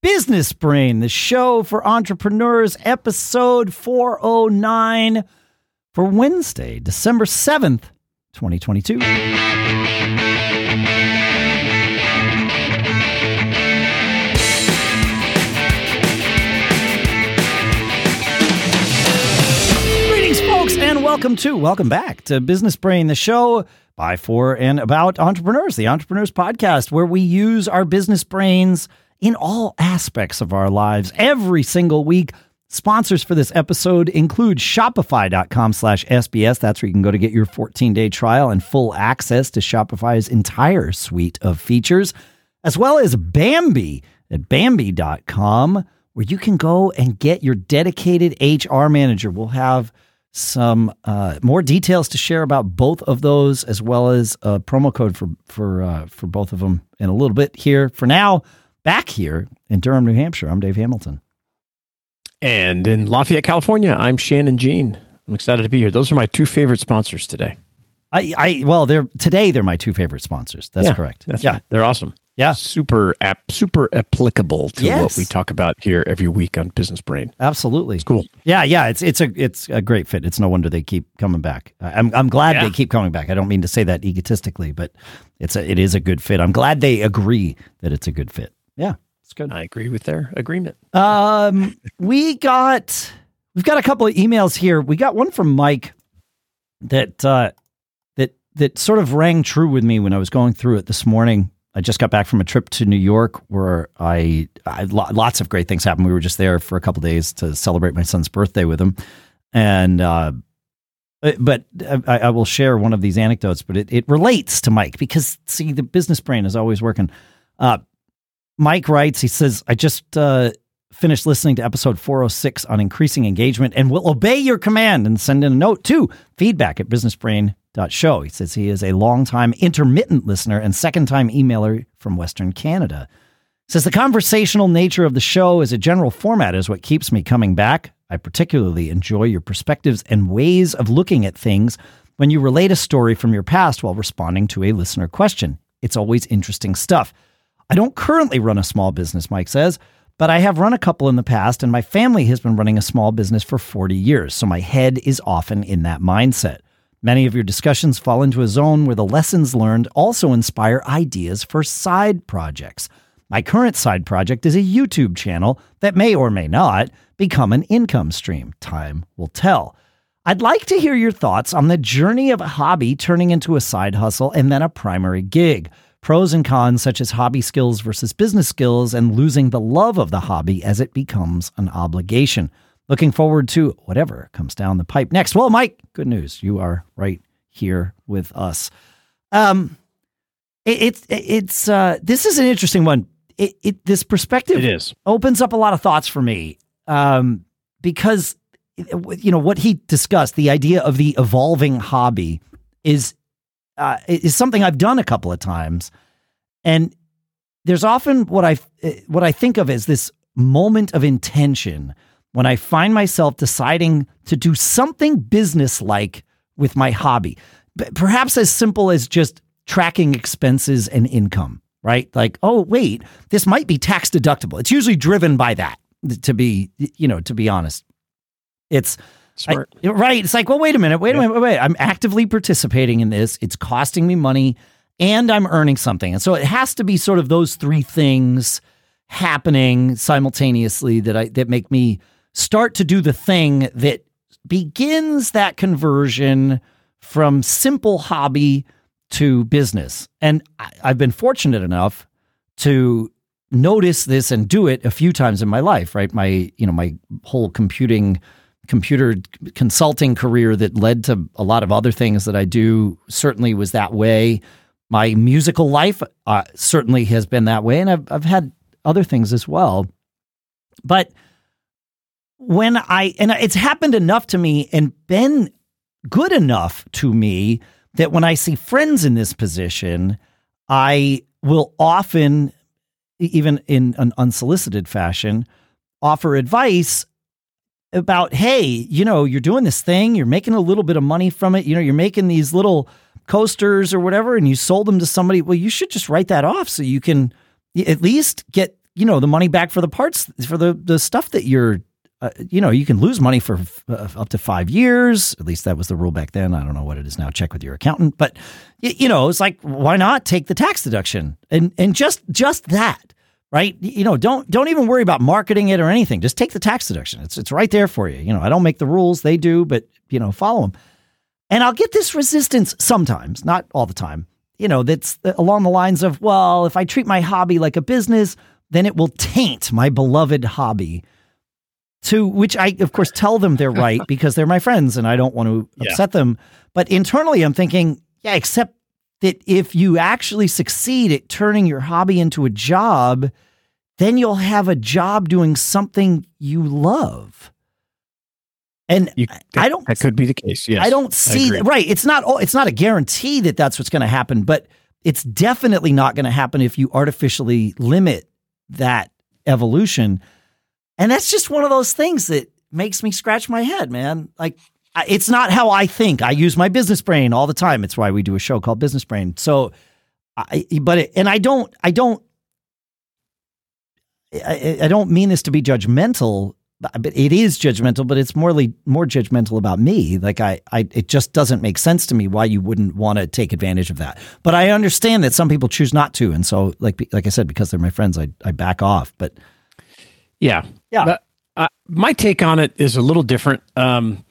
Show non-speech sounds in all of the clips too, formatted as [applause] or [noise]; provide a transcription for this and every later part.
Business Brain, the show for entrepreneurs, episode 409 for Wednesday, December 7th, 2022. Greetings, folks, and welcome to, welcome back to Business Brain, the show by, for, and about entrepreneurs, the Entrepreneurs Podcast, where we use our business brains in all aspects of our lives every single week. Sponsors for this episode include Shopify.com slash SBS. That's where you can go to get your 14 day trial and full access to Shopify's entire suite of features, as well as Bambee at Bambee.com, where you can go and get your dedicated HR manager. We'll have some uh, more details to share about both of those, as well as a promo code for for uh, for both of them in a little bit here. For now, back here in Durham, New Hampshire, I'm Dave Hamilton. And in Lafayette, California, I'm Shannon Jean. I'm excited to be here. Those are my two favorite sponsors today. I, I well, they're today they're my two favorite sponsors. That's Yeah, correct. That's yeah, right. They're awesome. Yeah. Super app, super applicable to Yes. what we talk about here every week on Business Brain. absolutely. It's cool. Yeah, yeah, it's it's a it's a great fit. It's no wonder they keep coming back. I'm I'm glad Yeah. they keep coming back. I don't mean to say that egotistically, but it's a it is a good fit. I'm glad they agree that it's a good fit. Yeah, it's good. I agree with their agreement. Um, we got we've got a couple of emails here. We got one from Mike that uh, that that sort of rang true with me when I was going through it this morning. I just got back from a trip to New York where I, I lots of great things happened. We were just there for a couple days to celebrate my son's birthday with him, and uh, but- but I, I will share one of these anecdotes. But it, it relates to Mike because see, the business brain is always working. Uh, Mike writes, he says, I just uh, finished listening to episode 406 on increasing engagement and will obey your command and send in a note to feedback at businessbrain.show. He says he is a longtime intermittent listener and second time emailer from Western Canada. Says the conversational nature of the show as a general format is what keeps me coming back. I particularly enjoy your perspectives and ways of looking at things when you relate a story from your past while responding to a listener question. It's always interesting stuff. I don't currently run a small business, Mike says, but I have run a couple in the past, and my family has been running a small business for 40 years, so my head is often in that mindset. Many of your discussions fall into a zone where the lessons learned also inspire ideas for side projects. My current side project is a YouTube channel that may or may not become an income stream. Time will tell. I'd like to hear your thoughts on the journey of a hobby turning into a side hustle and then a primary gig. Pros and cons, such as hobby skills versus business skills, and losing the love of the hobby as it becomes an obligation. Looking forward to whatever comes down the pipe next. Well, Mike, good news. You are right here with us. Um, it, it's it's uh, this is an interesting one. It, it this perspective It is. opens up a lot of thoughts for me um, because you know what he discussed the idea of the evolving hobby is uh, is something I've done a couple of times. And there's often what I what I think of as this moment of intention when I find myself deciding to do something business like with my hobby. Perhaps as simple as just tracking expenses and income right? Like oh wait this might be tax deductible. It's usually driven by that to be you know to be honest. It's I- right. It's like, well, wait a minute, wait a minute, wait, wait. I'm actively participating in this. It's costing me money and I'm earning something. And so it has to be sort of those three things happening simultaneously that I that make me start to do the thing that begins that conversion from simple hobby to business. And I, I've been fortunate enough to notice this and do it a few times in my life, right? My, you know, my whole computing computer consulting career that led to a lot of other things that I do certainly was that way. My musical life uh, certainly has been that way, and I've I've had other things as well. But when I and it's happened enough to me and been good enough to me that when I see friends in this position, I will often, even in an unsolicited fashion, offer advice about, hey, you know, you're doing this thing, you're making a little bit of money from it, you know, you're making these little coasters or whatever, and you sold them to somebody. Well, you should just write that off so you can at least get you know the money back for the parts for the the stuff that you're uh, you know you can lose money for uh, up to five years. At least that was the rule back then. I don't know what it is now. Check with your accountant. But you know it's like why not take the tax deduction? And and just just that right you know don't don't even worry about marketing it or anything just take the tax deduction it's it's right there for you you know i don't make the rules they do but you know follow them and i'll get this resistance sometimes not all the time you know that's along the lines of well if i treat my hobby like a business then it will taint my beloved hobby. To which I, of course, tell them they're right [laughs] because they're my friends and I don't want to Yeah. upset them. But internally, I'm thinking, yeah, except that if you actually succeed at turning your hobby into a job, then you'll have a job doing something you love. And You, I don't That could be the case. Yes. I don't see agree. that. Right. It's not. It's not a guarantee that that's what's going to happen, but it's definitely not going to happen if you artificially limit that evolution. And that's just one of those things that makes me scratch my head, man. Like I- it's not how I think. I use my business brain all the time. It's why we do a show called Business Brain. So, I, but it, and I don't. I don't. I, I don't mean this to be judgmental, but it is judgmental. But it's morely more judgmental about me. Like I, I, it just doesn't make sense to me why you wouldn't want to take advantage of that. But I understand that some people choose not to, and so like like I said, because they're my friends, I I back off. But Yeah. Yeah. But, uh, my take on it is a little different. Um,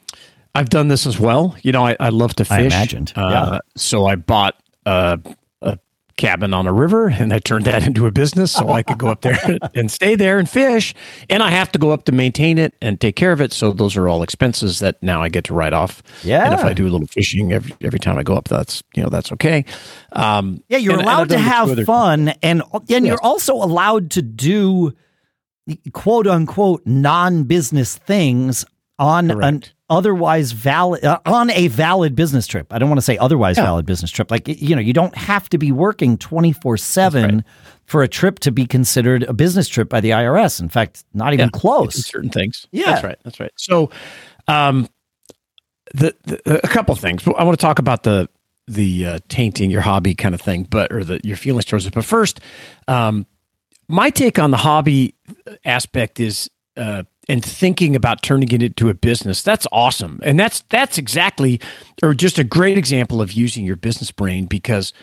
I've done this as well. You know, I, I love to fish. I imagined, Uh, yeah. So I bought a, a cabin on a river and I turned that [laughs] into a business so I could go up there [laughs] and stay there and fish. And I have to go up to maintain it and take care of it. So those are all expenses that now I get to write off. Yeah. And if I do a little fishing every, every time I go up, that's, you know, that's okay. Um, Yeah, you're and- and allowed to have fun, and and Yes. you're also allowed to do quote unquote non business things on an otherwise valid uh, on a valid business trip. I don't want to say otherwise Yeah. valid business trip. Like you know, you don't have to be working twenty four seven for a trip to be considered a business trip by the IRS. In fact, not even Yeah, in close. certain things. Yeah. that's right. That's right. So, um, the, the a couple things. I want to talk about the the uh, tainting your hobby kind of thing, but or the your feelings towards it. But first, um, my take on the hobby aspect is uh, and thinking about turning it into a business. That's awesome, and that's that's exactly or just a great example of using your business brain because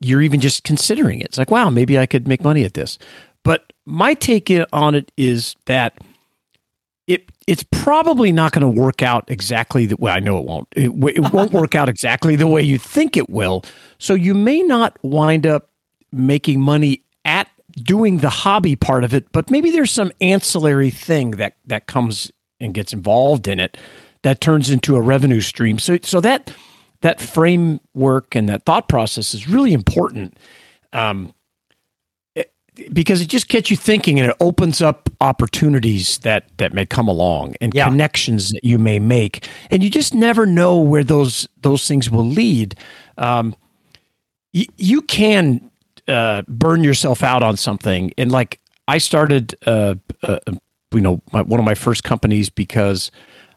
you're even just considering it. It's like, wow, maybe I could make money at this. But my take on it is that it it's probably not going to work out exactly the way I know it won't. It, it won't [laughs] work out exactly the way you think it will. So you may not wind up making money at doing the hobby part of it, but maybe there's some ancillary thing that that comes and gets involved in it that turns into a revenue stream. So so that that framework and that thought process is really important. Um, it- because it just gets you thinking and it opens up opportunities that that may come along and Yeah. connections that you may make and you just never know where those those things will lead um, y- you can uh, burn yourself out on something and like i started uh, uh, you know my, one of my first companies because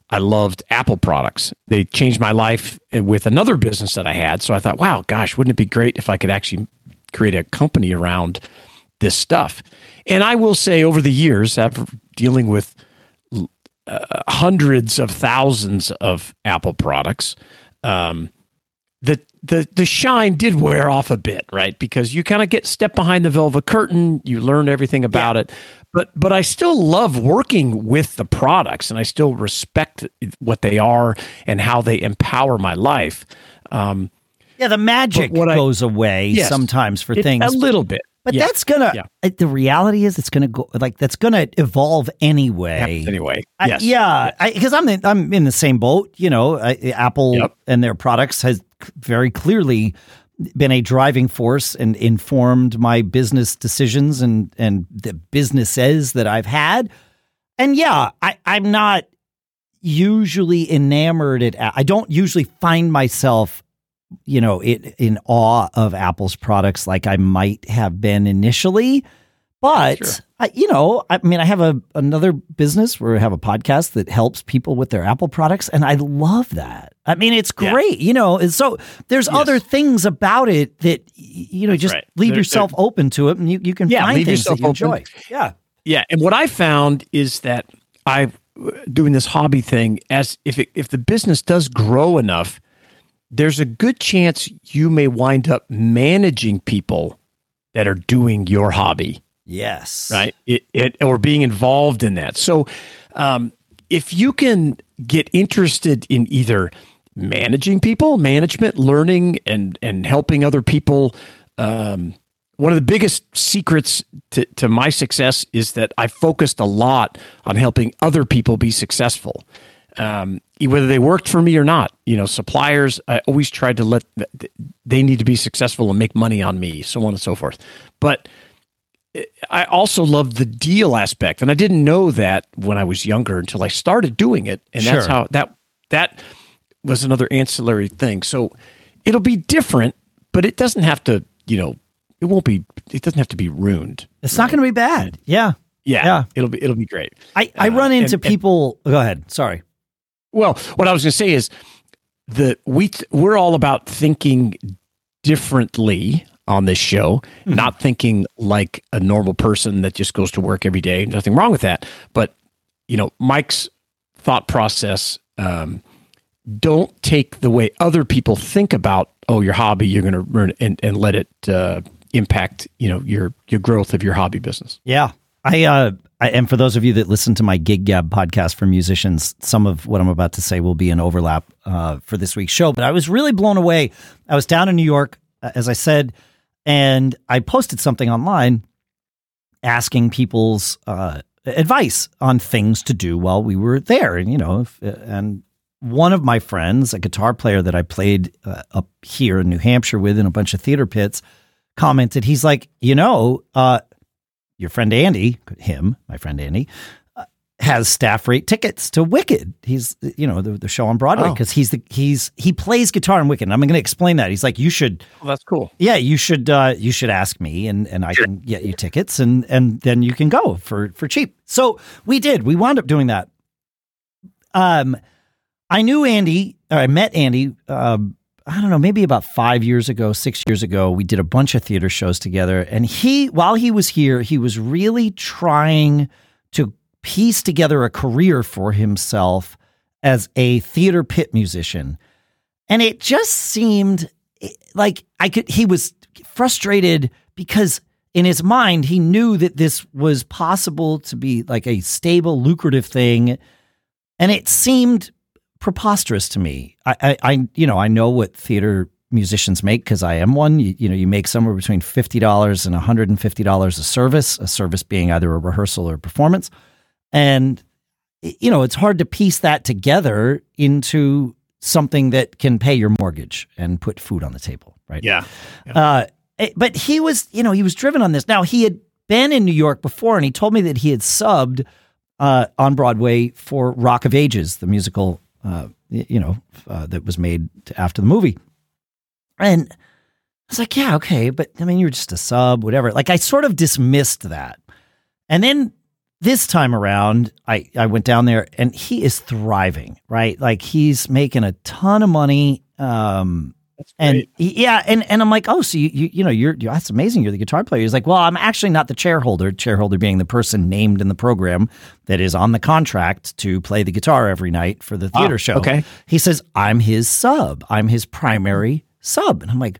I loved Apple products. They changed my life with another business that I had. So I thought, wow, gosh, wouldn't it be great if I could actually create a company around this stuff? And I will say, over the years, after dealing with uh, hundreds of thousands of Apple products, um, the the the shine did wear off a bit, right? Because you kind of get step behind the velvet curtain, you learn everything about it. But but I still love working with the products, and I still respect what they are and how they empower my life. Um, Yeah, the magic what I- goes away Yes. sometimes for things. a little bit, But Yeah. that's gonna. Yeah. uh, The reality is, it's gonna go like that's gonna evolve anyway. anyway. I- Yes, yeah, because I'm in, I'm in the same boat. You know, I, Apple Yep. and their products has very clearly been a driving force and informed my business decisions and and the businesses that I've had. And yeah, I, I'm not usually enamored at. I don't usually find myself, you know, it, in awe of Apple's products like I might have been initially. But sure. I, you know, I mean, I have a another business where I have a podcast that helps people with their Apple products, and I love that. I mean, it's great, yeah. you know. And so there's yes. other things about it that you know, just right. leave they're, yourself they're, open to it, and you, you can yeah, find things that you enjoy. Yeah, yeah. And what I found is that I doing this hobby thing as if it, if the business does grow enough, there's a good chance you may wind up managing people that are doing your hobby. Yes. Right. It, it or being involved in that. So, um, if you can get interested in either managing people, management, learning, and and helping other people, um, one of the biggest secrets to, to my success is that I focused a lot on helping other people be successful. Um, whether they worked for me or not, you know, suppliers, I always tried to let, they need to be successful and make money on me, so on and so forth. But I also love the deal aspect. And I didn't know that when I was younger until I started doing it. And sure. that's how that, that was another ancillary thing. So it'll be different, but it doesn't have to, you know, it won't be. It doesn't have to be ruined. It's right? not going to be bad. Yeah. yeah. Yeah. It'll be. It'll be great. I I run uh, into and, people. And, go ahead. Sorry. Well, what I was going to say is that we we're all about thinking differently on this show, mm-hmm. not thinking like a normal person that just goes to work every day. Nothing wrong with that, but you know, Mike's thought process. Um, don't take the way other people think about oh your hobby you're going to run and, and let it uh, impact you know your your growth of your hobby business. Yeah, I uh, I, and for those of you that listen to my Gig Gab podcast for musicians, some of what I'm about to say will be an overlap uh, for this week's show. But I was really blown away. I was down in New York, uh, as I said, and I posted something online asking people's uh, advice on things to do while we were there. And you know, if, and one of my friends, a guitar player that I played uh, up here in New Hampshire with in a bunch of theater pits, commented, he's like, you know, uh, your friend Andy, him, my friend Andy, has staff rate tickets to Wicked. He's, you know, the, the show on Broadway because oh. he's the he's he plays guitar in Wicked. And I'm going to explain that. He's like, you should. Oh, that's cool. Yeah, you should. Uh, you should ask me, and and I can get you tickets, and and then you can go for for cheap. So we did. We wound up doing that. Um, I knew Andy. Or I met Andy. Um, I don't know, maybe about five years ago, six years ago, we did a bunch of theater shows together. And he, while he was here, he was really trying piece together a career for himself as a theater pit musician. And it just seemed eh, like I could, he was frustrated because in his mind, he knew that this was possible to be like a stable, lucrative thing. And it seemed preposterous to me. I, I, I you know, I know what theater musicians make because I am one. You, you, know, you make somewhere between fifty dollars and one hundred and fifty dollars a service. A service being either a rehearsal or a performance, and you know, it's hard to piece that together into something that can pay your mortgage and put food on the table, right? Yeah. yeah. Uh, eh, but he was, you know, he was driven on this. Now he had been in New York before, and he told me that he had subbed uh, on Broadway for Rock of Ages, the musical uh, you know, uh, that was made after the movie. And I was like, yeah, okay, but I mean, you're just a sub, whatever. Like, I sort of dismissed that. And then this time around, I, I went down there and he is thriving, right? Like, he's making a ton of money. Um, and yeah, and and I'm like, oh, so you you, you know you're, you're, that's amazing. You're the guitar player. He's like, well, I'm actually not the chairholder. Chairholder being the person named in the program that is on the contract to play the guitar every night for the theater ah, show. Okay. He says I'm his sub. I'm his primary sub, and I'm like,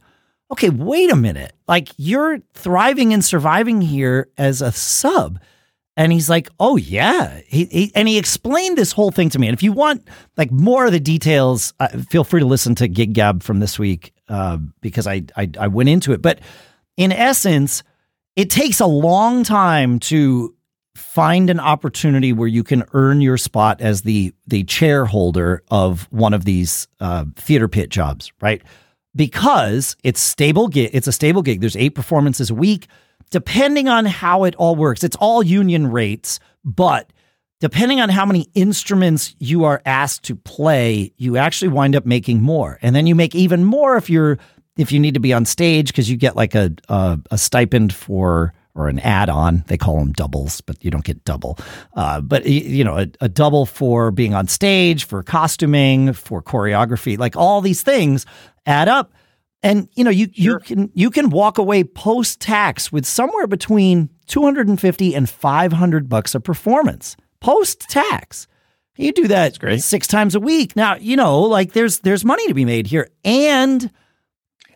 okay, wait a minute. Like you're thriving and surviving here as a sub. And he's like, "Oh yeah," he, he, and he explained this whole thing to me. And if you want like more of the details, uh, feel free to listen to Gig Gab from this week uh, because I, I I went into it. But in essence, it takes a long time to find an opportunity where you can earn your spot as the the chair holder of one of these uh, theater pit jobs, right? Because it's stable gig. It's a stable gig. There's eight performances a week depending on how it all works, it's all union rates, but depending on how many instruments you are asked to play, you actually wind up making more. And then you make even more if you're if you need to be on stage because you get like a, a, a stipend for or an add-on. They call them doubles, but you don't get double. Uh, but you know, a, a double for being on stage, for costuming, for choreography, like all these things add up. And you know, you you can you can walk away post tax with somewhere between 250 and 500 bucks a performance post tax. You do that six times a week. Now, you know, like there's there's money to be made here. And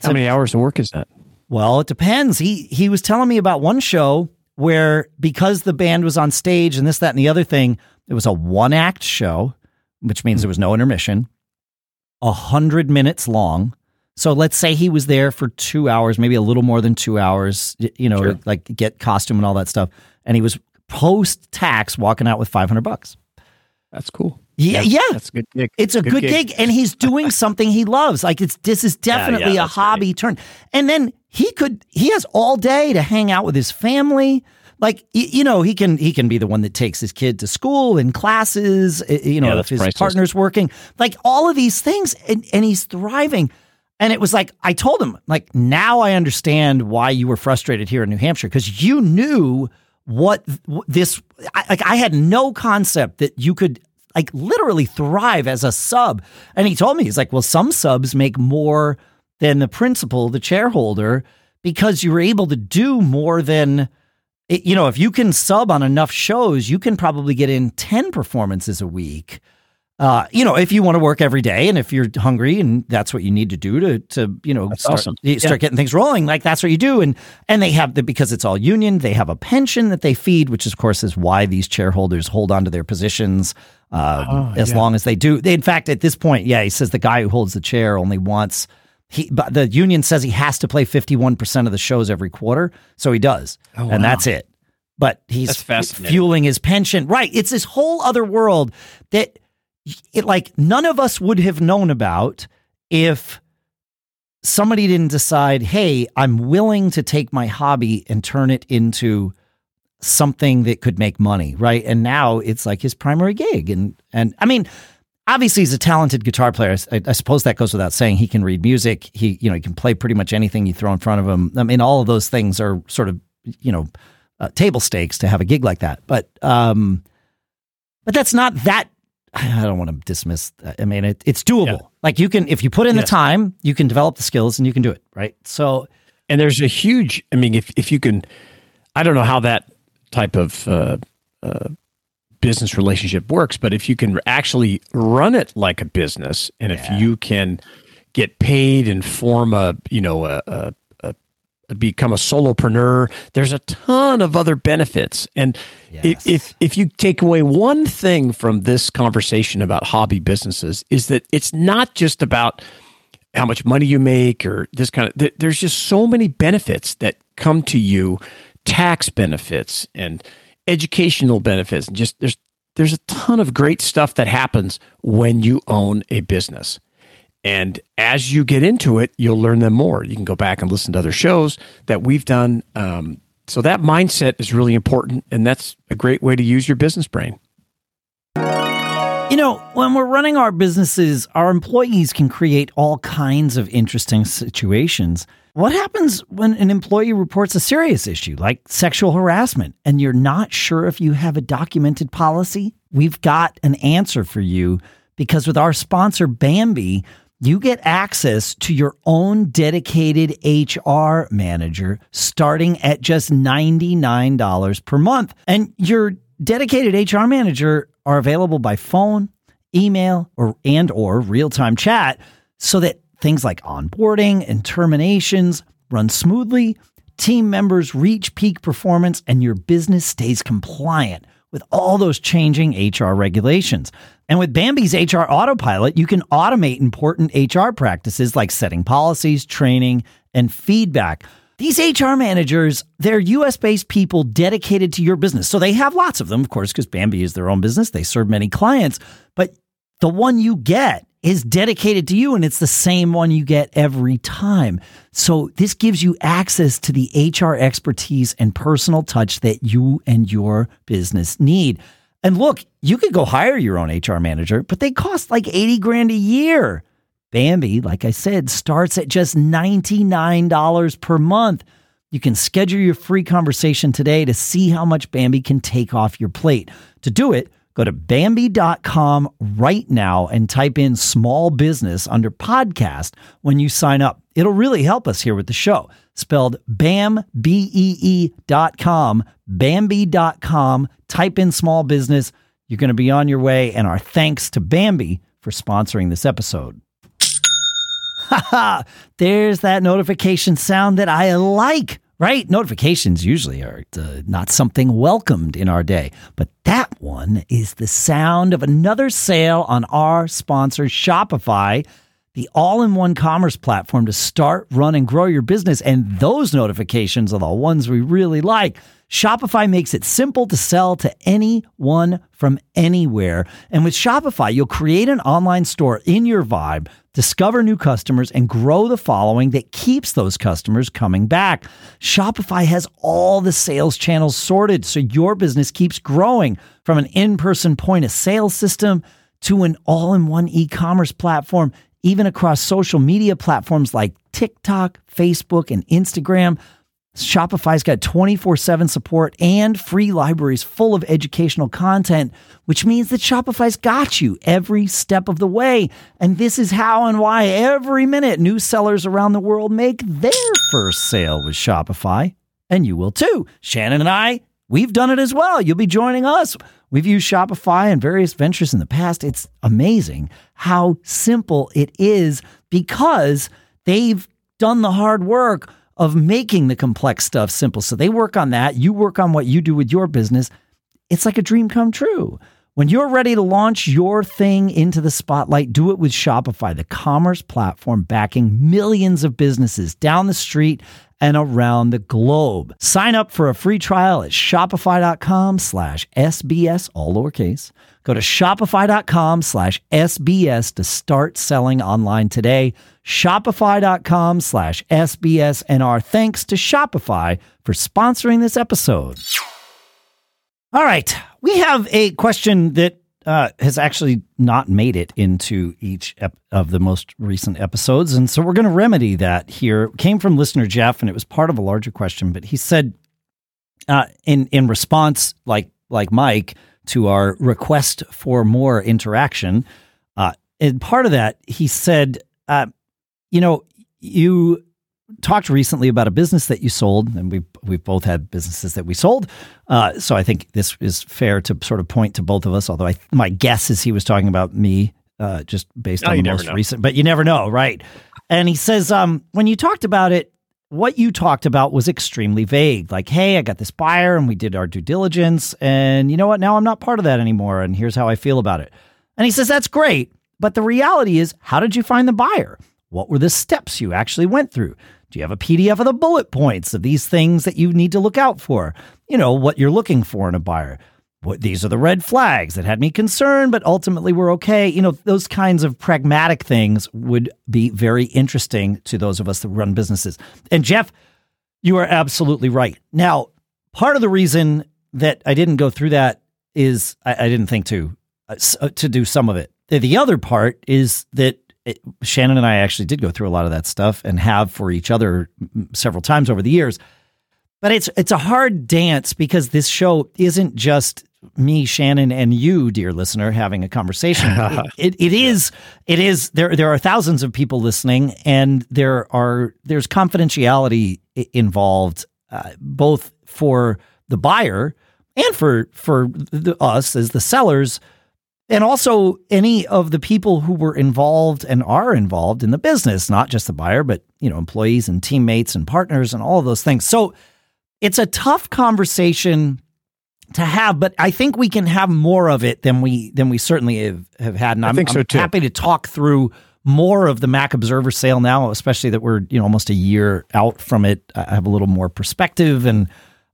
How many hours of work is that? well, it depends. He he was telling me about one show where because the band was on stage and this, that, and the other thing, it was a one act show, which means hmm. there was no intermission, a hundred minutes long. So let's say he was there for two hours, maybe a little more than two hours, you know, Sure. to like get costume and all that stuff. And he was post tax walking out with 500 bucks. That's cool. Yeah, yeah. That's a good gig. It's a good, gig. and he's doing [laughs] something he loves. Like it's this is definitely yeah, a that's hobby turn. And then he could he has all day to hang out with his family. Like you know, he can he can be the one that takes his kid to school and classes. You know, Yeah, if his priceless. partner's working, like all of these things, and, and he's thriving. And it was like I told him, like now I understand why you were frustrated here in New Hampshire because you knew what this. I, like I had no concept that you could like literally thrive as a sub. And he told me he's like, well, some subs make more than the principal, the chairholder, because you were able to do more than. You know, if you can sub on enough shows, you can probably get in 10 performances a week uh, you know, if you want to work every day and if you're hungry and that's what you need to do to, to you know, That's start, awesome. you start getting things rolling, like that's what you do. And, and they have the, because it's all union, they have a pension that they feed, which of course is why these chairholders hold on to their positions uh, Oh, as yeah. long as they do. They, in fact, at this point, yeah, he says the guy who holds the chair only wants, he, but the union says he has to play 51% of the shows every quarter. So he does. Oh, wow. And that's it. But he's fueling his pension. Right. It's this whole other world that it like none of us would have known about if somebody didn't decide, hey, I'm willing to take my hobby and turn it into something that could make money, right? And now it's like his primary gig. And and I mean, obviously he's a talented guitar player. I, I suppose that goes without saying. He can read music. He you know he can play pretty much anything you throw in front of him. I mean, all of those things are sort of you know uh, table stakes to have a gig like that. But um, but that's not that. I don't want to dismiss. That. I mean, it, it's doable. Yeah. Like you can, if you put in the time, you can develop the skills and you can do it. Right. So and there's a huge i mean if, if you can i don't know how that type of uh, uh, business relationship works but if you can actually run it like a business and if you can get paid and form a you know a, a become a solopreneur. There's a ton of other benefits. And Yes. if, if if you take away one thing from this conversation about hobby businesses is that it's not just about how much money you make or this kind of there's just so many benefits that come to you. Tax benefits and educational benefits and just there's there's a ton of great stuff that happens when you own a business and as you get into it you'll learn them more you can go back and listen to other shows that we've done um, so that mindset is really important and that's a great way to use your business brain You know, when we're running our businesses, our employees can create all kinds of interesting situations. What happens when an employee reports a serious issue like sexual harassment and you're not sure if you have a documented policy? We've got an answer for you because with our sponsor, Bambee, you get access to your own dedicated HR manager starting at just $99 per month. And your dedicated HR manager are available by phone, email, or and or real-time chat so that things like onboarding and terminations run smoothly, team members reach peak performance and your business stays compliant with all those changing HR regulations. And with Bambee's HR Autopilot, you can automate important HR practices like setting policies, training, and feedback. These HR managers, they're US based people dedicated to your business. So they have lots of them, of course, because Bambee is their own business. They serve many clients, but the one you get is dedicated to you and it's the same one you get every time. So this gives you access to the HR expertise and personal touch that you and your business need. And look, you could go hire your own HR manager, but they cost like 80 grand a year. Bambee, like I said, starts at just $99 per month. You can schedule your free conversation today to see how much Bambee can take off your plate. To do it, go to Bambee.com right now and type in small business under podcast when you sign up. It'll really help us here with the show. Spelled BAM, B E E dot com, Bambee.com. Type in small business. You're going to be on your way. And our thanks to Bambee for sponsoring this episode. Haha, there's that notification sound that I like, right? Notifications usually are uh, not something welcomed in our day, but that one is the sound of another sale on our sponsor, Shopify, the all in one commerce platform to start, run, and grow your business. And those notifications are the ones we really like. Shopify makes it simple to sell to anyone from anywhere. And with Shopify, you'll create an online store in your vibe, discover new customers, and grow the following that keeps those customers coming back. Shopify has all the sales channels sorted so your business keeps growing from an in person point of sale system to an all in one e commerce platform, even across social media platforms like TikTok, Facebook, and Instagram. Shopify's got 24 7 support and free libraries full of educational content, which means that Shopify's got you every step of the way. And this is how and why every minute new sellers around the world make their first sale with Shopify. And you will too. Shannon and I, we've done it as well. You'll be joining us. We've used Shopify in various ventures in the past. It's amazing how simple it is because they've done the hard work of making the complex stuff simple. So they work on that. You work on what you do with your business. It's like a dream come true. When you're ready to launch your thing into the spotlight, do it with Shopify, the commerce platform backing millions of businesses down the street and around the globe. Sign up for a free trial at shopify.com slash SBS, all lowercase. Go to shopify.com slash SBS to start selling online today. Shopify.com slash SBS. And our thanks to Shopify for sponsoring this episode. All right. We have a question that uh, has actually not made it into each ep- of the most recent episodes. And so we're going to remedy that here. It came from listener Jeff, and it was part of a larger question. But he said, uh, in in response, like like Mike, to our request for more interaction, uh, and part of that, he said, uh, you know, you talked recently about a business that you sold, and we've we've both had businesses that we sold. Uh, so I think this is fair to sort of point to both of us. Although I, my guess is he was talking about me, uh, just based Oh, on the most know. recent. But you never know, right? And he says, um, when you talked about it, what you talked about was extremely vague. Like, hey, I got this buyer, and we did our due diligence, and you know what? Now I'm not part of that anymore, and here's how I feel about it. And he says that's great, but the reality is, how did you find the buyer? What were the steps you actually went through? Do you have a PDF of the bullet points of these things that you need to look out for? You know, what you're looking for in a buyer. What these are the red flags that had me concerned, but ultimately we're okay. You know, those kinds of pragmatic things would be very interesting to those of us that run businesses. And Jeff, you are absolutely right. Now, part of the reason that I didn't go through that is I, I didn't think to uh, uh, to do some of it. The- The other part is that it, Shannon and I actually did go through a lot of that stuff and have for each other several times over the years. But it's it's a hard dance because this show isn't just me, Shannon, and you, dear listener, having a conversation. [laughs] it, it, it is it is there there are thousands of people listening, and there are there's confidentiality involved, uh, both for the buyer and for for the, us as the sellers and also any of the people who were involved and are involved in the business not just the buyer but you know employees and teammates and partners and all of those things. So it's a tough conversation to have but i think we can have more of it than we than we certainly have, have had. And I i'm, think so, I'm too. happy to talk through more of the mac observer sale now especially that we're you know almost a year out from it. I have a little more perspective and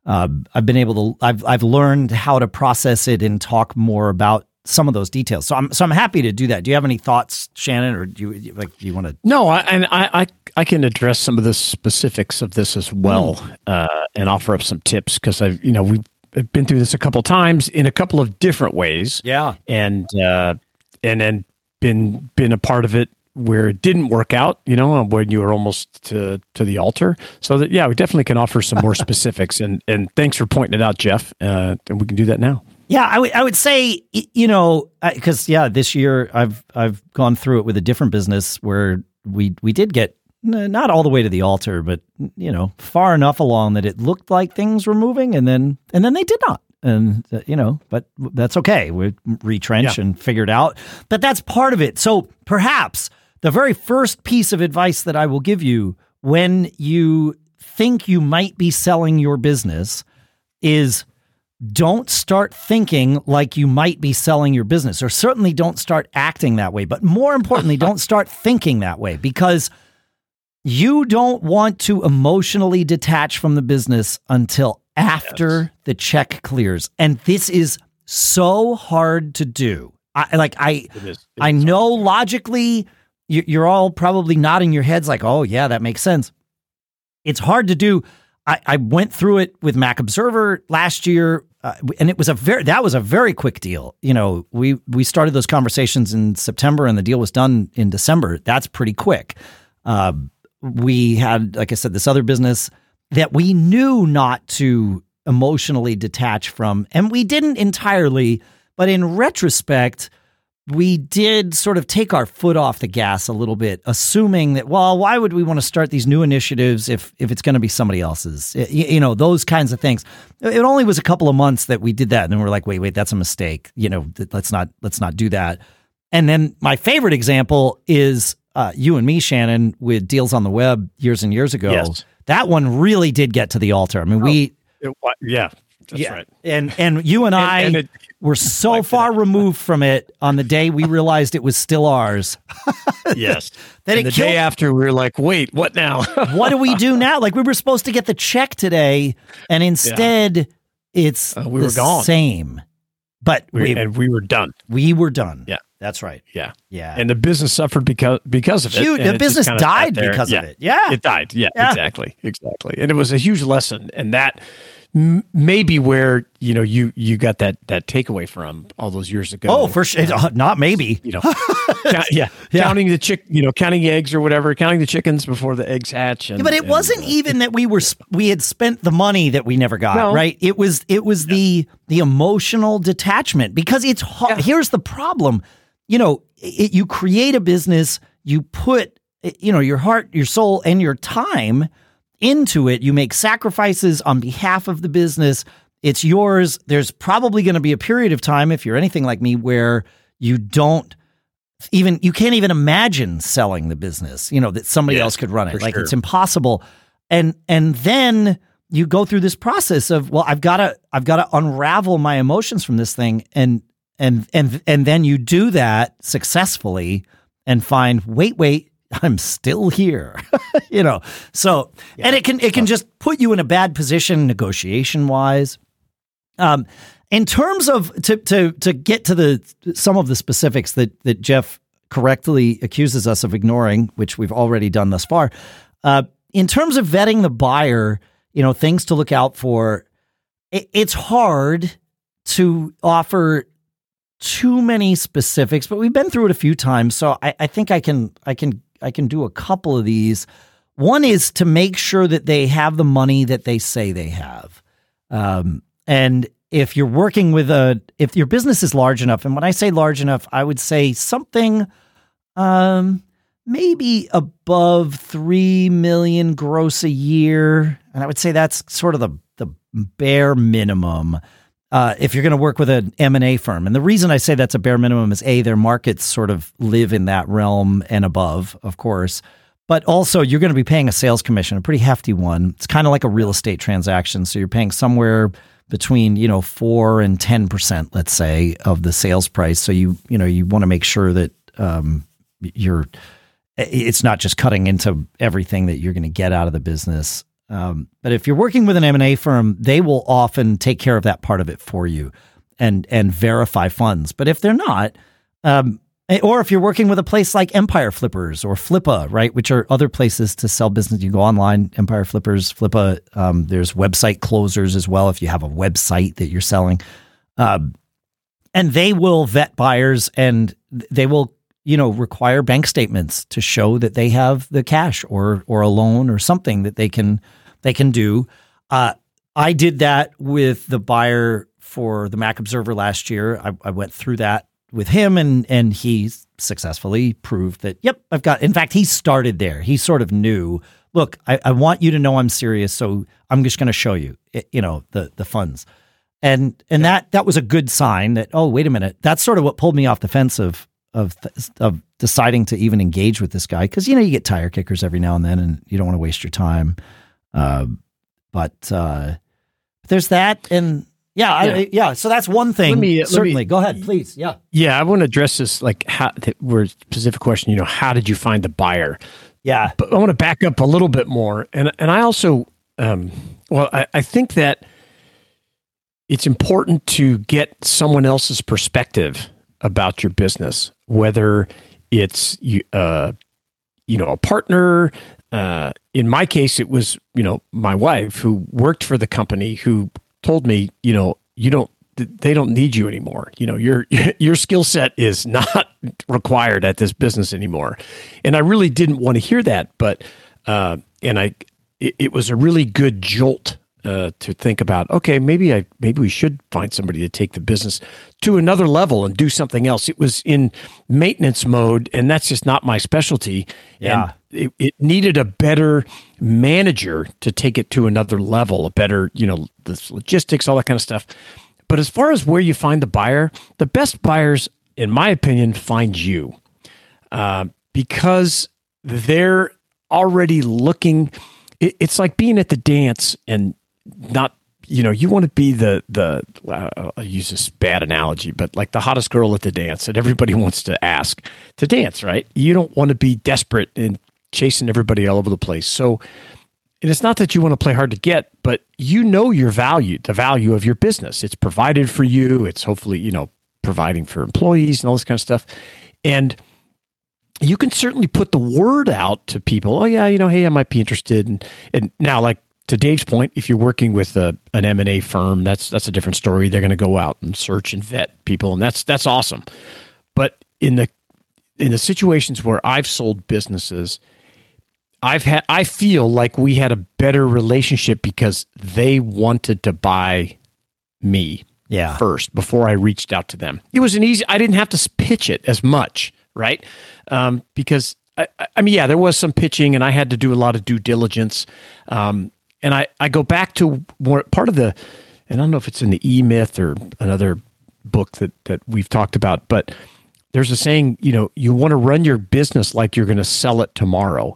uh, I've been able to I've I've learned how to process it and talk more about some of those details. So I'm so I'm happy to do that. Do you have any thoughts, Shannon, or do you like do you want to? No, I, and I, I I can address some of the specifics of this as well, uh, and offer up some tips because I've you know we've been through this a couple times in a couple of different ways, Yeah, and uh, and then been been a part of it where it didn't work out, you know, when you were almost to to the altar. So that yeah, we definitely can offer some more [laughs] specifics. And and thanks for pointing it out, Jeff. Uh, and we can do that now. Yeah, I would I would say you know because yeah, this year I've I've gone through it with a different business where we we did get not all the way to the altar, but you know far enough along that it looked like things were moving, and then and then they did not and uh, you know, but that's okay. We retrench yeah. and figure it out. But that's part of it. So perhaps the very first piece of advice that I will give you when you think you might be selling your business is don't start thinking like you might be selling your business, or certainly don't start acting that way. But more importantly, don't [laughs] start thinking that way because you don't want to emotionally detach from the business until after yes. the check clears. And this is so hard to do. I like I it is. It I know logically you're all probably nodding your heads like, oh yeah, that makes sense. It's hard to do. I, I went through it with Mac Observer last year, uh, and it was a very that was a very quick deal. You know, we we started those conversations in September, and the deal was done in December. That's pretty quick. Uh, we had, like I said, this other business that we knew not to emotionally detach from. And we didn't entirely, but in retrospect, we did sort of take our foot off the gas a little bit, assuming that, well, why would we want to start these new initiatives if if it's going to be somebody else's? You, you, know, those kinds of things. It only was a couple of months that we did that, and then we're like, wait, wait, that's a mistake. You know, let's not let's not do that. And then my favorite example is uh, you and me, Shannon, with deals on the web years and years ago. Yes that one really did get to the altar. I mean, oh, we, it, yeah, yeah, right. And and you and, [laughs] I and it, were so like far that. removed from it on the day we realized it was still ours. [laughs] yes. and the killed, day after we were like, wait, what now? [laughs] what do we do now? Like we were supposed to get the check today, and instead, yeah. it's uh, we were gone. Same. But we, we, and we were done. We were done. Yeah. That's right. Yeah. Yeah. And the business suffered because because of it. Huge, the business died because yeah. of it. Yeah. It died. Yeah, yeah, exactly. Exactly. And it was a huge lesson. And that maybe where, you know, you you got that that takeaway from all those years ago. Oh, for sure. Uh, not maybe. You know. [laughs] count, yeah. yeah. Counting the chick, you know, counting eggs or whatever, counting the chickens before the eggs hatch. And, yeah, but it and, wasn't uh, even that we were we had spent the money that we never got, no. right? It was it was the the emotional detachment because it's hard. Here's the problem you know, it, you create a business, you put, you know, your heart, your soul, and your time into it. You make sacrifices on behalf of the business. It's yours. There's probably going to be a period of time, if you're anything like me, where you don't even you can't even imagine selling the business you know that somebody else could run it like sure. it's impossible and and then you go through this process of well i've got to i've got to unravel my emotions from this thing and and and and then you do that successfully and find wait wait I'm still here [laughs] you know so yeah. and it can it can just put you in a bad position negotiation wise um in terms of to to to get to the some of the specifics that that Jeff correctly accuses us of ignoring which we've already done thus far uh in terms of vetting the buyer you know things to look out for it, it's hard to offer too many specifics, but we've been through it a few times, so I, I think I can I can I can do a couple of these. One is to make sure that they have the money that they say they have, um, and if you're working with a if your business is large enough, and when I say large enough, I would say something um, maybe above three million gross a year, and I would say that's sort of the the bare minimum uh, if you're going to work with an M&A firm. And the reason I say that's a bare minimum is A, their markets sort of live in that realm and above, of course. But also, you're going to be paying a sales commission, a pretty hefty one. It's kind of like a real estate transaction. So you're paying somewhere between you know four and ten percent, let's say, of the sales price. So you you know you want to make sure that um, you're it's not just cutting into everything that you're going to get out of the business. Um, but if you're working with an M&A firm, they will often take care of that part of it for you and and verify funds. But if they're not, um, eh, or if you're working with a place like Empire Flippers or Flippa, right, which are other places to sell business, you go online, Empire Flippers, Flippa. Um, there's website closers as well if you have a website that you're selling, um, and they will vet buyers and they will you know, require bank statements to show that they have the cash or or a loan or something that they can they can do. Uh, I did that with the buyer for the Mac Observer last year. I, I went through that with him, and and he successfully proved that. Yep, I've got. In fact, he started there. He sort of knew. Look, I, I want you to know I'm serious, so I'm just going to show you. You know the the funds, and and yeah. that that was a good sign that oh wait a minute that's sort of what pulled me off the fence of of of deciding to even engage with this guy because you know you get tire kickers every now and then and you don't want to waste your time. Uh, but uh, there's that, and yeah, yeah. I, yeah. So that's one thing. Let me, Certainly, let me, go ahead, please. Yeah, yeah. I want to address this like how. Where specific question. You know, how did you find the buyer? Yeah, but I want to back up a little bit more, and and I also, um, well, I, I think that it's important to get someone else's perspective about your business, whether it's uh, you know, a partner. Uh, in my case, it was you know my wife who worked for the company who told me, you know, you don't they don't need you anymore. You know, your [laughs] your skill set is not [laughs] required at this business anymore. And I really didn't want to hear that, but uh, and I it, it, was a really good jolt uh, to think about. Okay, maybe I maybe we should find somebody to take the business to another level and do something else. It was in maintenance mode, and that's just not my specialty. Yeah. And it, it needed a better manager to take it to another level, a better, you know, the logistics, all that kind of stuff. But as far as where you find the buyer, the best buyers, in my opinion, find you uh, because they're already looking. It, it's like being at the dance and not you know, you want to be the the uh, I use this bad analogy, but like the hottest girl at the dance that everybody [laughs] wants to ask to dance, right? You don't want to be desperate and chasing everybody all over the place. So, and it's not that you want to play hard to get, but you know your value, the value of your business. It's provided for you. It's hopefully, you know, providing for employees and all this kind of stuff. And you can certainly put the word out to people. Oh yeah, you know, hey, I might be interested. And and now, like to Dave's point, if you're working with a, an M and A firm, that's that's a different story. They're going to go out and search and vet people, and that's that's awesome. But in the in the situations where I've sold businesses, I've had I feel like we had a better relationship because they wanted to buy me yeah. first before I reached out to them. It was an easy I didn't have to pitch it as much, right? Um, because I, I, mean, yeah, there was some pitching, and I had to do a lot of due diligence. Um, and I, I go back to more, part of the, and I don't know if it's in the E Myth or another book that that we've talked about, but there's a saying, you know, you want to run your business like you're going to sell it tomorrow.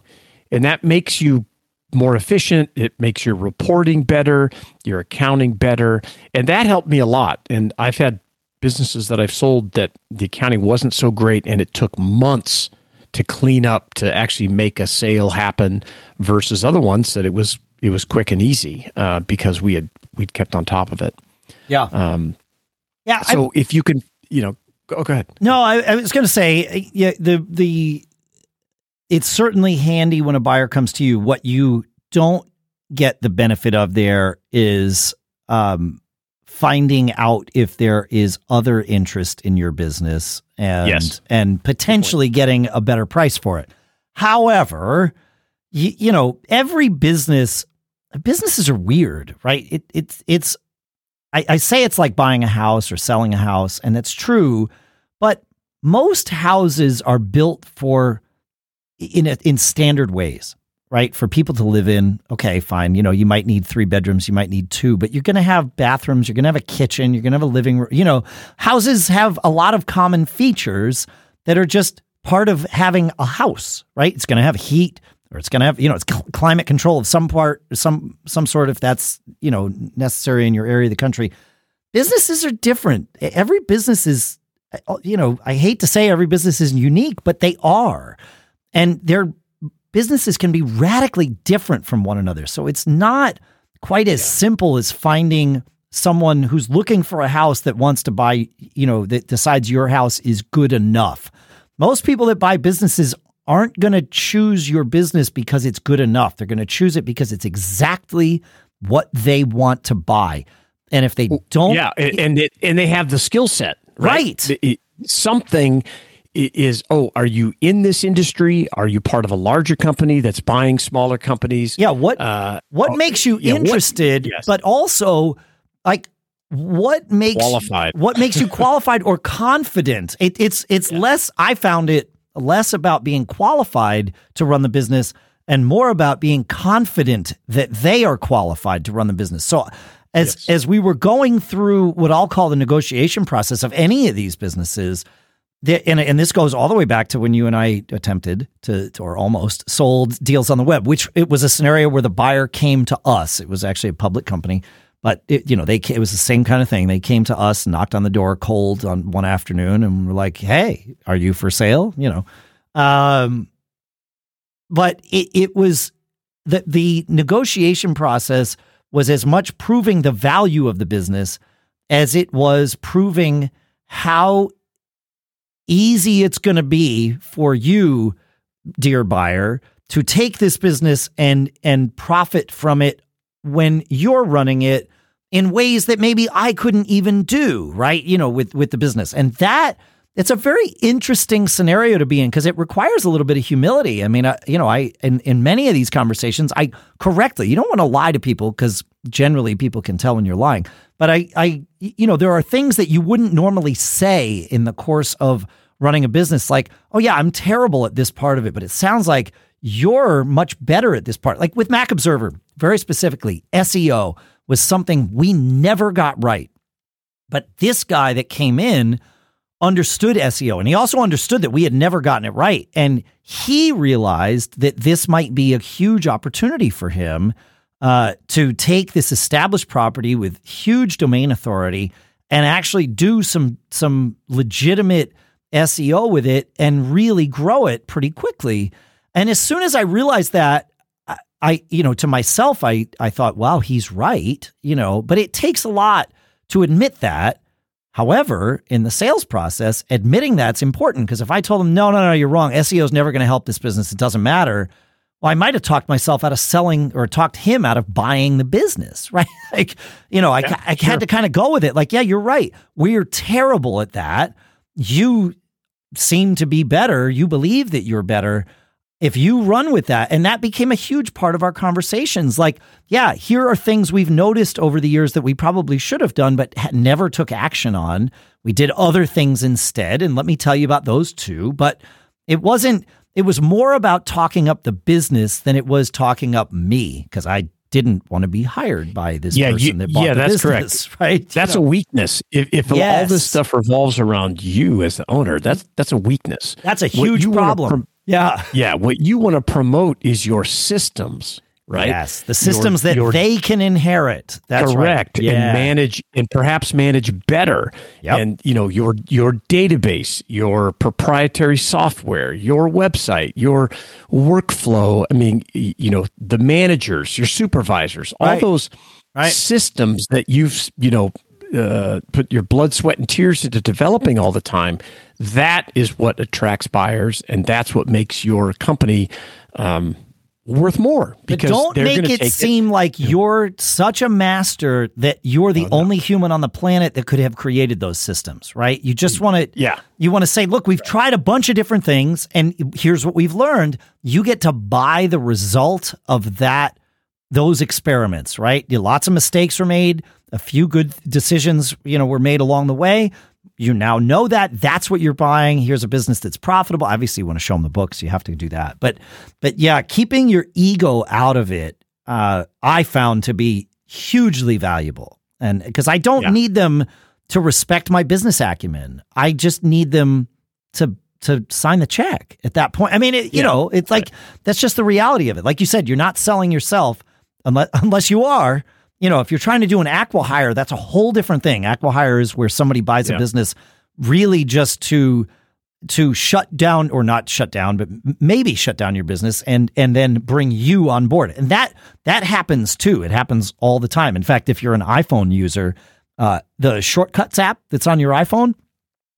And that makes you more efficient. It makes your reporting better, your accounting better. And that helped me a lot. And I've had businesses that I've sold that the accounting wasn't so great and it took months to clean up to actually make a sale happen versus other ones that it was it was quick and easy uh, because we had we'd kept on top of it. Yeah. Um, yeah. So I, if you can, you know, go, go ahead. No, I, I was going to say, yeah, the the it's certainly handy when a buyer comes to you. What you don't get the benefit of there is um, finding out if there is other interest in your business and yes. and potentially getting a better price for it. However, you, you know, every business businesses are weird, right? It, it's it's I, I say it's like buying a house or selling a house, and that's true, but most houses are built for in a, in standard ways, right? For people to live in. Okay, fine. You know, you might need three bedrooms, you might need two, but you're going to have bathrooms, you're going to have a kitchen, you're going to have a living room. You know, houses have a lot of common features that are just part of having a house, right? It's going to have heat, or it's going to have you know it's cl- climate control of some part some some sort if that's you know necessary in your area of the country businesses are different every business is uh, oh, you know i hate to say every business is unique but they are and their businesses can be radically different from one another. So it's not quite as yeah. simple as finding someone who's looking for a house that wants to buy, you know, that decides your house is good enough. Most people that buy businesses aren't going to choose your business because it's good enough. They're going to choose it because it's exactly what they want to buy. And if they don't, yeah, and it, and they have the skill set, right? right. It, something is oh, are you in this industry? Are you part of a larger company that's buying smaller companies? Yeah, what uh, what oh, makes you yeah, interested, what, yes. but also like what makes qualified. what makes you [laughs] qualified or confident? It, it's it's yeah. less I found it less about being qualified to run the business and more about being confident that they are qualified to run the business. So as yes. as we were going through what I'll call the negotiation process of any of these businesses, the, and, and this goes all the way back to when you and I attempted to, to, or almost sold deals on the web, which it was a scenario where the buyer came to us. It was actually a public company, but it, you know, they it was the same kind of thing. They came to us, knocked on the door cold on one afternoon, and were like, "Hey, are you for sale?" You know, um, but it, it was the the negotiation process was as much proving the value of the business as it was proving how easy it's going to be for you, dear buyer, to take this business and and profit from it when you're running it in ways that maybe I couldn't even do, right? You know, with with the business. And that it's a very interesting scenario to be in because it requires a little bit of humility. I mean, I, you know, I in in many of these conversations, I correctly, you don't want to lie to people because generally people can tell when you're lying. But I I you know, there are things that you wouldn't normally say in the course of running a business like, oh, yeah, I'm terrible at this part of it, but it sounds like you're much better at this part. Like with Mac Observer, very specifically, SEO was something we never got right. But this guy that came in understood SEO and he also understood that we had never gotten it right. And he realized that this might be a huge opportunity for him uh, to take this established property with huge domain authority and actually do some some legitimate SEO with it and really grow it pretty quickly. And as soon as I realized that, I, you know, to myself, I, I thought, wow, he's right, you know, but it takes a lot to admit that. However, in the sales process, admitting that's important because if I told him, no, no, no, you're wrong, SEO is never going to help this business, it doesn't matter. Well, I might have talked myself out of selling or talked him out of buying the business, [laughs] right? like, you know, yeah, I, I sure. had to kind of go with it. Like, yeah, you're right. We're terrible at that. You seem to be better, you believe that you're better. If you run with that, and that became a huge part of our conversations. Like, yeah, here are things we've noticed over the years that we probably should have done, but never took action on. We did other things instead. And let me tell you about those too. But it wasn't, it was more about talking up the business than it was talking up me because I didn't want to be hired by this yeah, person you, that bought yeah, the that's business, correct. [laughs] Right? That's you know? a weakness. If, if yes. all this stuff revolves around you as the owner, that's that's a weakness. That's a huge problem. Yeah, yeah. What you want to promote is your systems right? Yes, the systems your, that your, they can inherit. That's correct, right. yeah. and manage and perhaps manage better. Yep. And you know your your database, your proprietary software, your website, your workflow. I mean, you know the managers, your supervisors, all right. those right. systems that you've you know. Uh, put your blood, sweat, and tears into developing all the time. That is what attracts buyers, and that's what makes your company um, worth more because but don't make it seem it. like you're such a master that you're the oh, no. only human on the planet that could have created those systems right? You just want to yeah. you want to say look we've tried a bunch of different things and here's what we've learned. You get to buy the result of that those experiments right? Lots of mistakes were made a few good decisions you know were made along the way you now know that that's what you're buying. Here's a business that's profitable. Obviously, you want to show them the books. You have to do that. But, but yeah, keeping your ego out of it, uh, I found to be hugely valuable. And because I don't yeah. need them to respect my business acumen, I just need them to to sign the check at that point. I mean, it, you yeah. know, it's like that's just the reality of it. Like you said, you're not selling yourself unless [laughs] unless you are you know, if you're trying to do an acqui-hire, that's a whole different thing. Acqui-hire is where somebody buys a business really just to to shut down or not shut down, but maybe shut down your business and and then bring you on board. And that that happens too. It happens all the time. In fact, if you're an iPhone user, uh, the Shortcuts app that's on your iPhone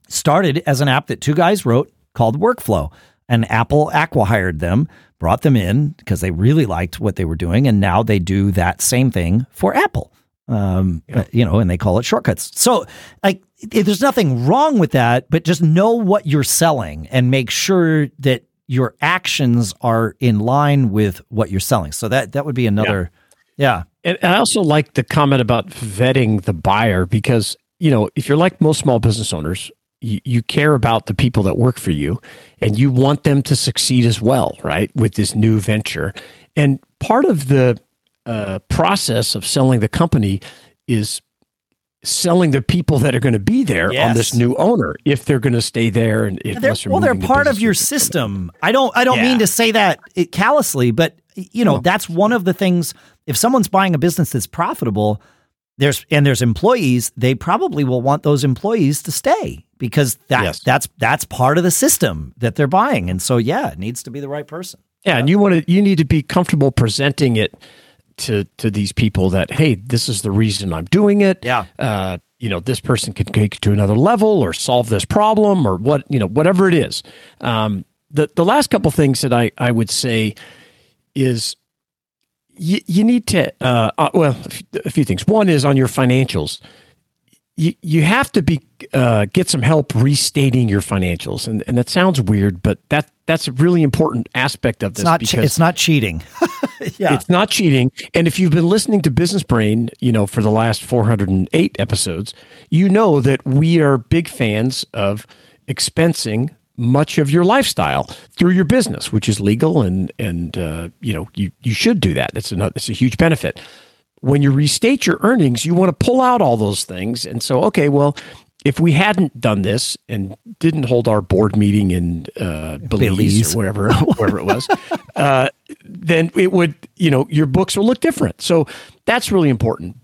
started as an app that two guys wrote called Workflow, and Apple acqui-hired them brought them in because they really liked what they were doing, and now they do that same thing for Apple. Um, yeah. you know, and they call it shortcuts. So, like, there's nothing wrong with that, but just know what you're selling and make sure that your actions are in line with what you're selling. So that that would be another, yeah. yeah. And I also like the comment about vetting the buyer because you know if you're like most small business owners, you, you care about the people that work for you, and you want them to succeed as well, right? With this new venture, and part of the uh, process of selling the company is selling the people that are going to be there yes. on this new owner if they're going to stay there and if they're, well they're part of your system i don't i don't yeah. mean to say that callously but you know that's one of the things if someone's buying a business that's profitable there's and there's employees they probably will want those employees to stay because that yes. that's that's part of the system that they're buying and so yeah it needs to be the right person yeah and you want to you need to be comfortable presenting it to to these people that hey, this is the reason I'm doing it. Yeah. Uh, you know, this person can take it to another level or solve this problem or what you know, whatever it is. Um, the the last couple things that I I would say is you, you need to uh, uh, well a few things. One is on your financials you you have to be uh, get some help restating your financials, and and that sounds weird, but that that's a really important aspect of this. It's not che- it's not cheating. [laughs] yeah, it's not cheating. And if you've been listening to Business Brain, you know for the last 408 episodes, you know that we are big fans of expensing much of your lifestyle through your business, which is legal, and and uh, you know you you should do that. It's a it's a huge benefit when you restate your earnings, you want to pull out all those things. And so, okay, well, if we hadn't done this and didn't hold our board meeting in uh, Belize, Belize. or wherever, [laughs] wherever it was, uh, then it would, you know, your books will look different. So that's really important.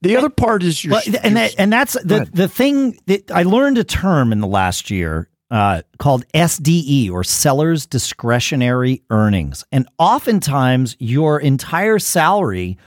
The other part is your, well, and that, and that's the the thing that I learned a term in the last year uh, called SDE or Sellers Discretionary Earnings, and oftentimes your entire salary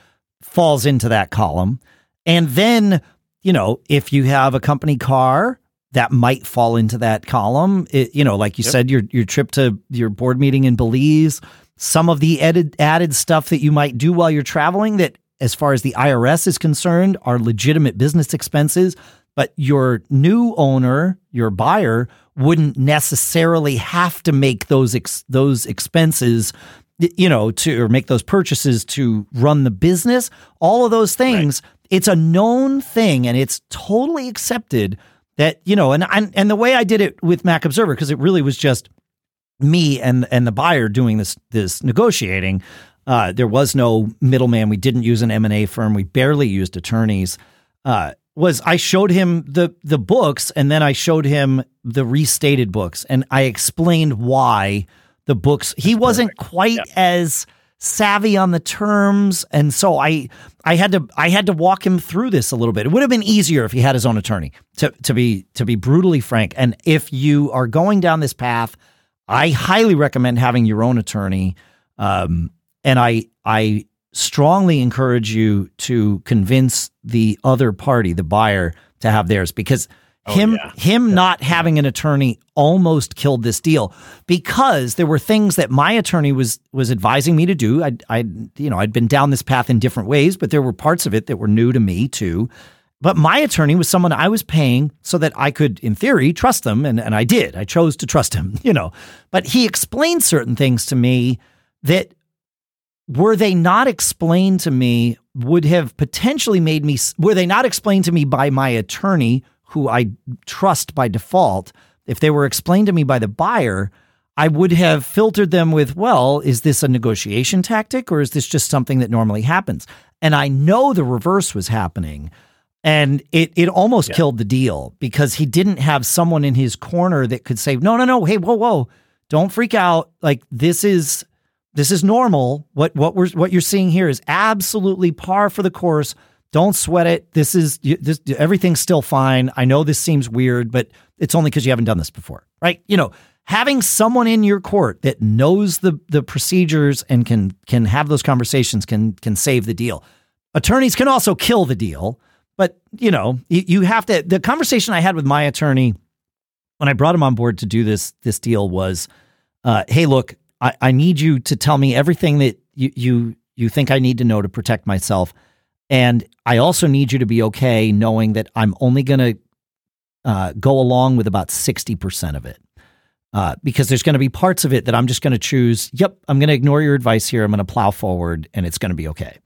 falls into that column. And then, you know, if you have a company car, that might fall into that column. It, you know, like you yep. said, your your trip to your board meeting in Belize, some of the added added stuff that you might do while you're traveling that as far as the IRS is concerned are legitimate business expenses, but your new owner, your buyer wouldn't necessarily have to make those ex- those expenses you know, to or make those purchases to run the business, all of those things, right. it's a known thing and it's totally accepted that, you know, and and, and the way I did it with Mac Observer, because it really was just me and and the buyer doing this this negotiating. Uh, there was no middleman. We didn't use an M and A firm. We barely used attorneys. Uh, was I showed him the the books and then I showed him the restated books and I explained why the books. He That's wasn't perfect. quite as savvy on the terms and so I I had to I had to walk him through this a little bit. It would have been easier if he had his own attorney to to be to be brutally frank. And if you are going down this path, I highly recommend having your own attorney. Um, and I I strongly encourage you to convince the other party, the buyer, to have theirs because Oh, him yeah. him not having an attorney almost killed this deal because there were things that my attorney was was advising me to do. I I you know I'd been down this path in different ways, but there were parts of it that were new to me too. But my attorney was someone I was paying so that I could, in theory, trust them, and, and I did. I chose to trust him, [laughs] you know. But he explained certain things to me that were they not explained to me would have potentially made me were they not explained to me by my attorney who I trust by default, if they were explained to me by the buyer, I would have filtered them with, well, is this a negotiation tactic or is this just something that normally happens? And I know the reverse was happening. And it, it almost yeah. killed the deal because he didn't have someone in his corner that could say, no, no, no, hey, whoa, whoa, don't freak out. Like this is this is normal. What what we're what you're seeing here is absolutely par for the course. Don't sweat it. This is this everything's still fine. I know this seems weird, but it's only because you haven't done this before, right? You know, having someone in your court that knows the the procedures and can can have those conversations can can save the deal. Attorneys can also kill the deal, but you know, you, you have to. The conversation I had with my attorney when I brought him on board to do this this deal was, uh, hey, look, I, I need you to tell me everything that you you you think I need to know to protect myself And I also need you to be okay knowing that I'm only going to uh, go along with about 60% of it. Uh, because there's going to be parts of it that I'm just going to choose. Yep, I'm going to ignore your advice here. I'm going to plow forward, and it's going to be okay.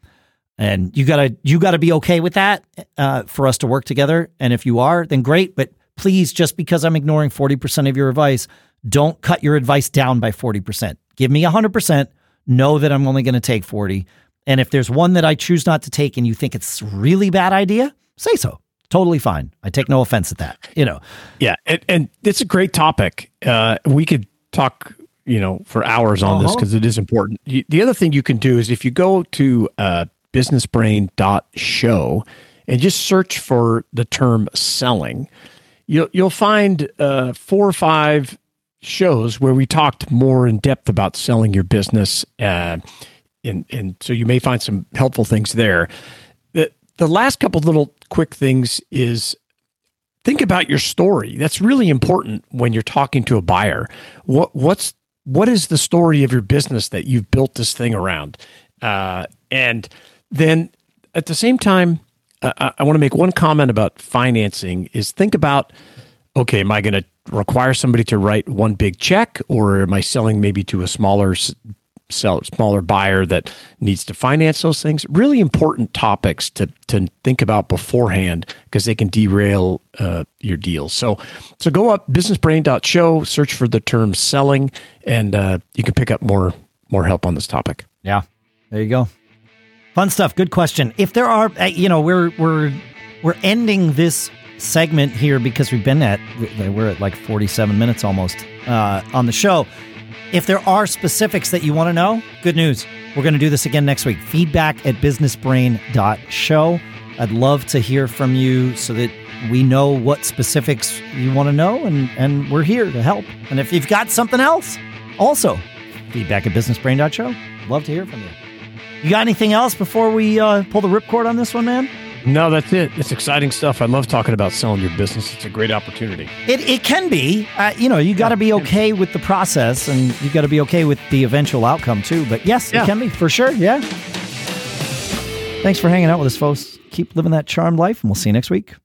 And you gotta you gotta be okay with that uh, for us to work together. And if you are, then great. But please, just because I'm ignoring 40% of your advice, don't cut your advice down by 40%. Give me 100%. Know that I'm only going to take 40. And if there's one that I choose not to take and you think it's really bad idea, say so totally fine. I take no offense at that. You know. Yeah, and, and it's a great topic. Uh, we could talk, you know, for hours on uh-huh. this because it is important. The other thing you can do is if you go to uh, businessbrain.show and just search for the term selling, you'll you'll find uh, four or five shows where we talked more in depth about selling your business. Uh, and, and so you may find some helpful things there. The, the last couple little quick things is think about your story. That's really important when you're talking to a buyer. What what's what is the story of your business that you've built this thing around? Uh, and then at the same time, uh, I, I want to make one comment about financing. Is think about okay, am I going to require somebody to write one big check, or am I selling maybe to a smaller sell, smaller buyer that needs to finance those things. Really important topics to to think about beforehand because they can derail uh, your deals. So so go up businessbrain.show, search for the term selling, and uh, you can pick up more more help on this topic. Yeah, there you go. Fun stuff. Good question. If there are, uh, you know, we're we're we're ending this segment here because we've been at we're at like 47 minutes almost uh, on the show. If there are specifics that you want to know, good news. We're going to do this again next week. Feedback at businessbrain.show. I'd love to hear from you so that we know what specifics you want to know, and, and we're here to help. And if you've got something else, also feedback at businessbrain.show. Love to hear from you. You got anything else before we uh, pull the ripcord on this one, man? No, that's it. It's exciting stuff. I love talking about selling your business. It's a great opportunity. It, it can be. Uh, you know, you got to be okay with the process and you got to be okay with the eventual outcome too. But yes, yeah. it can be for sure. Yeah. Thanks for hanging out with us, folks. Keep living that charmed life, and we'll see you next week.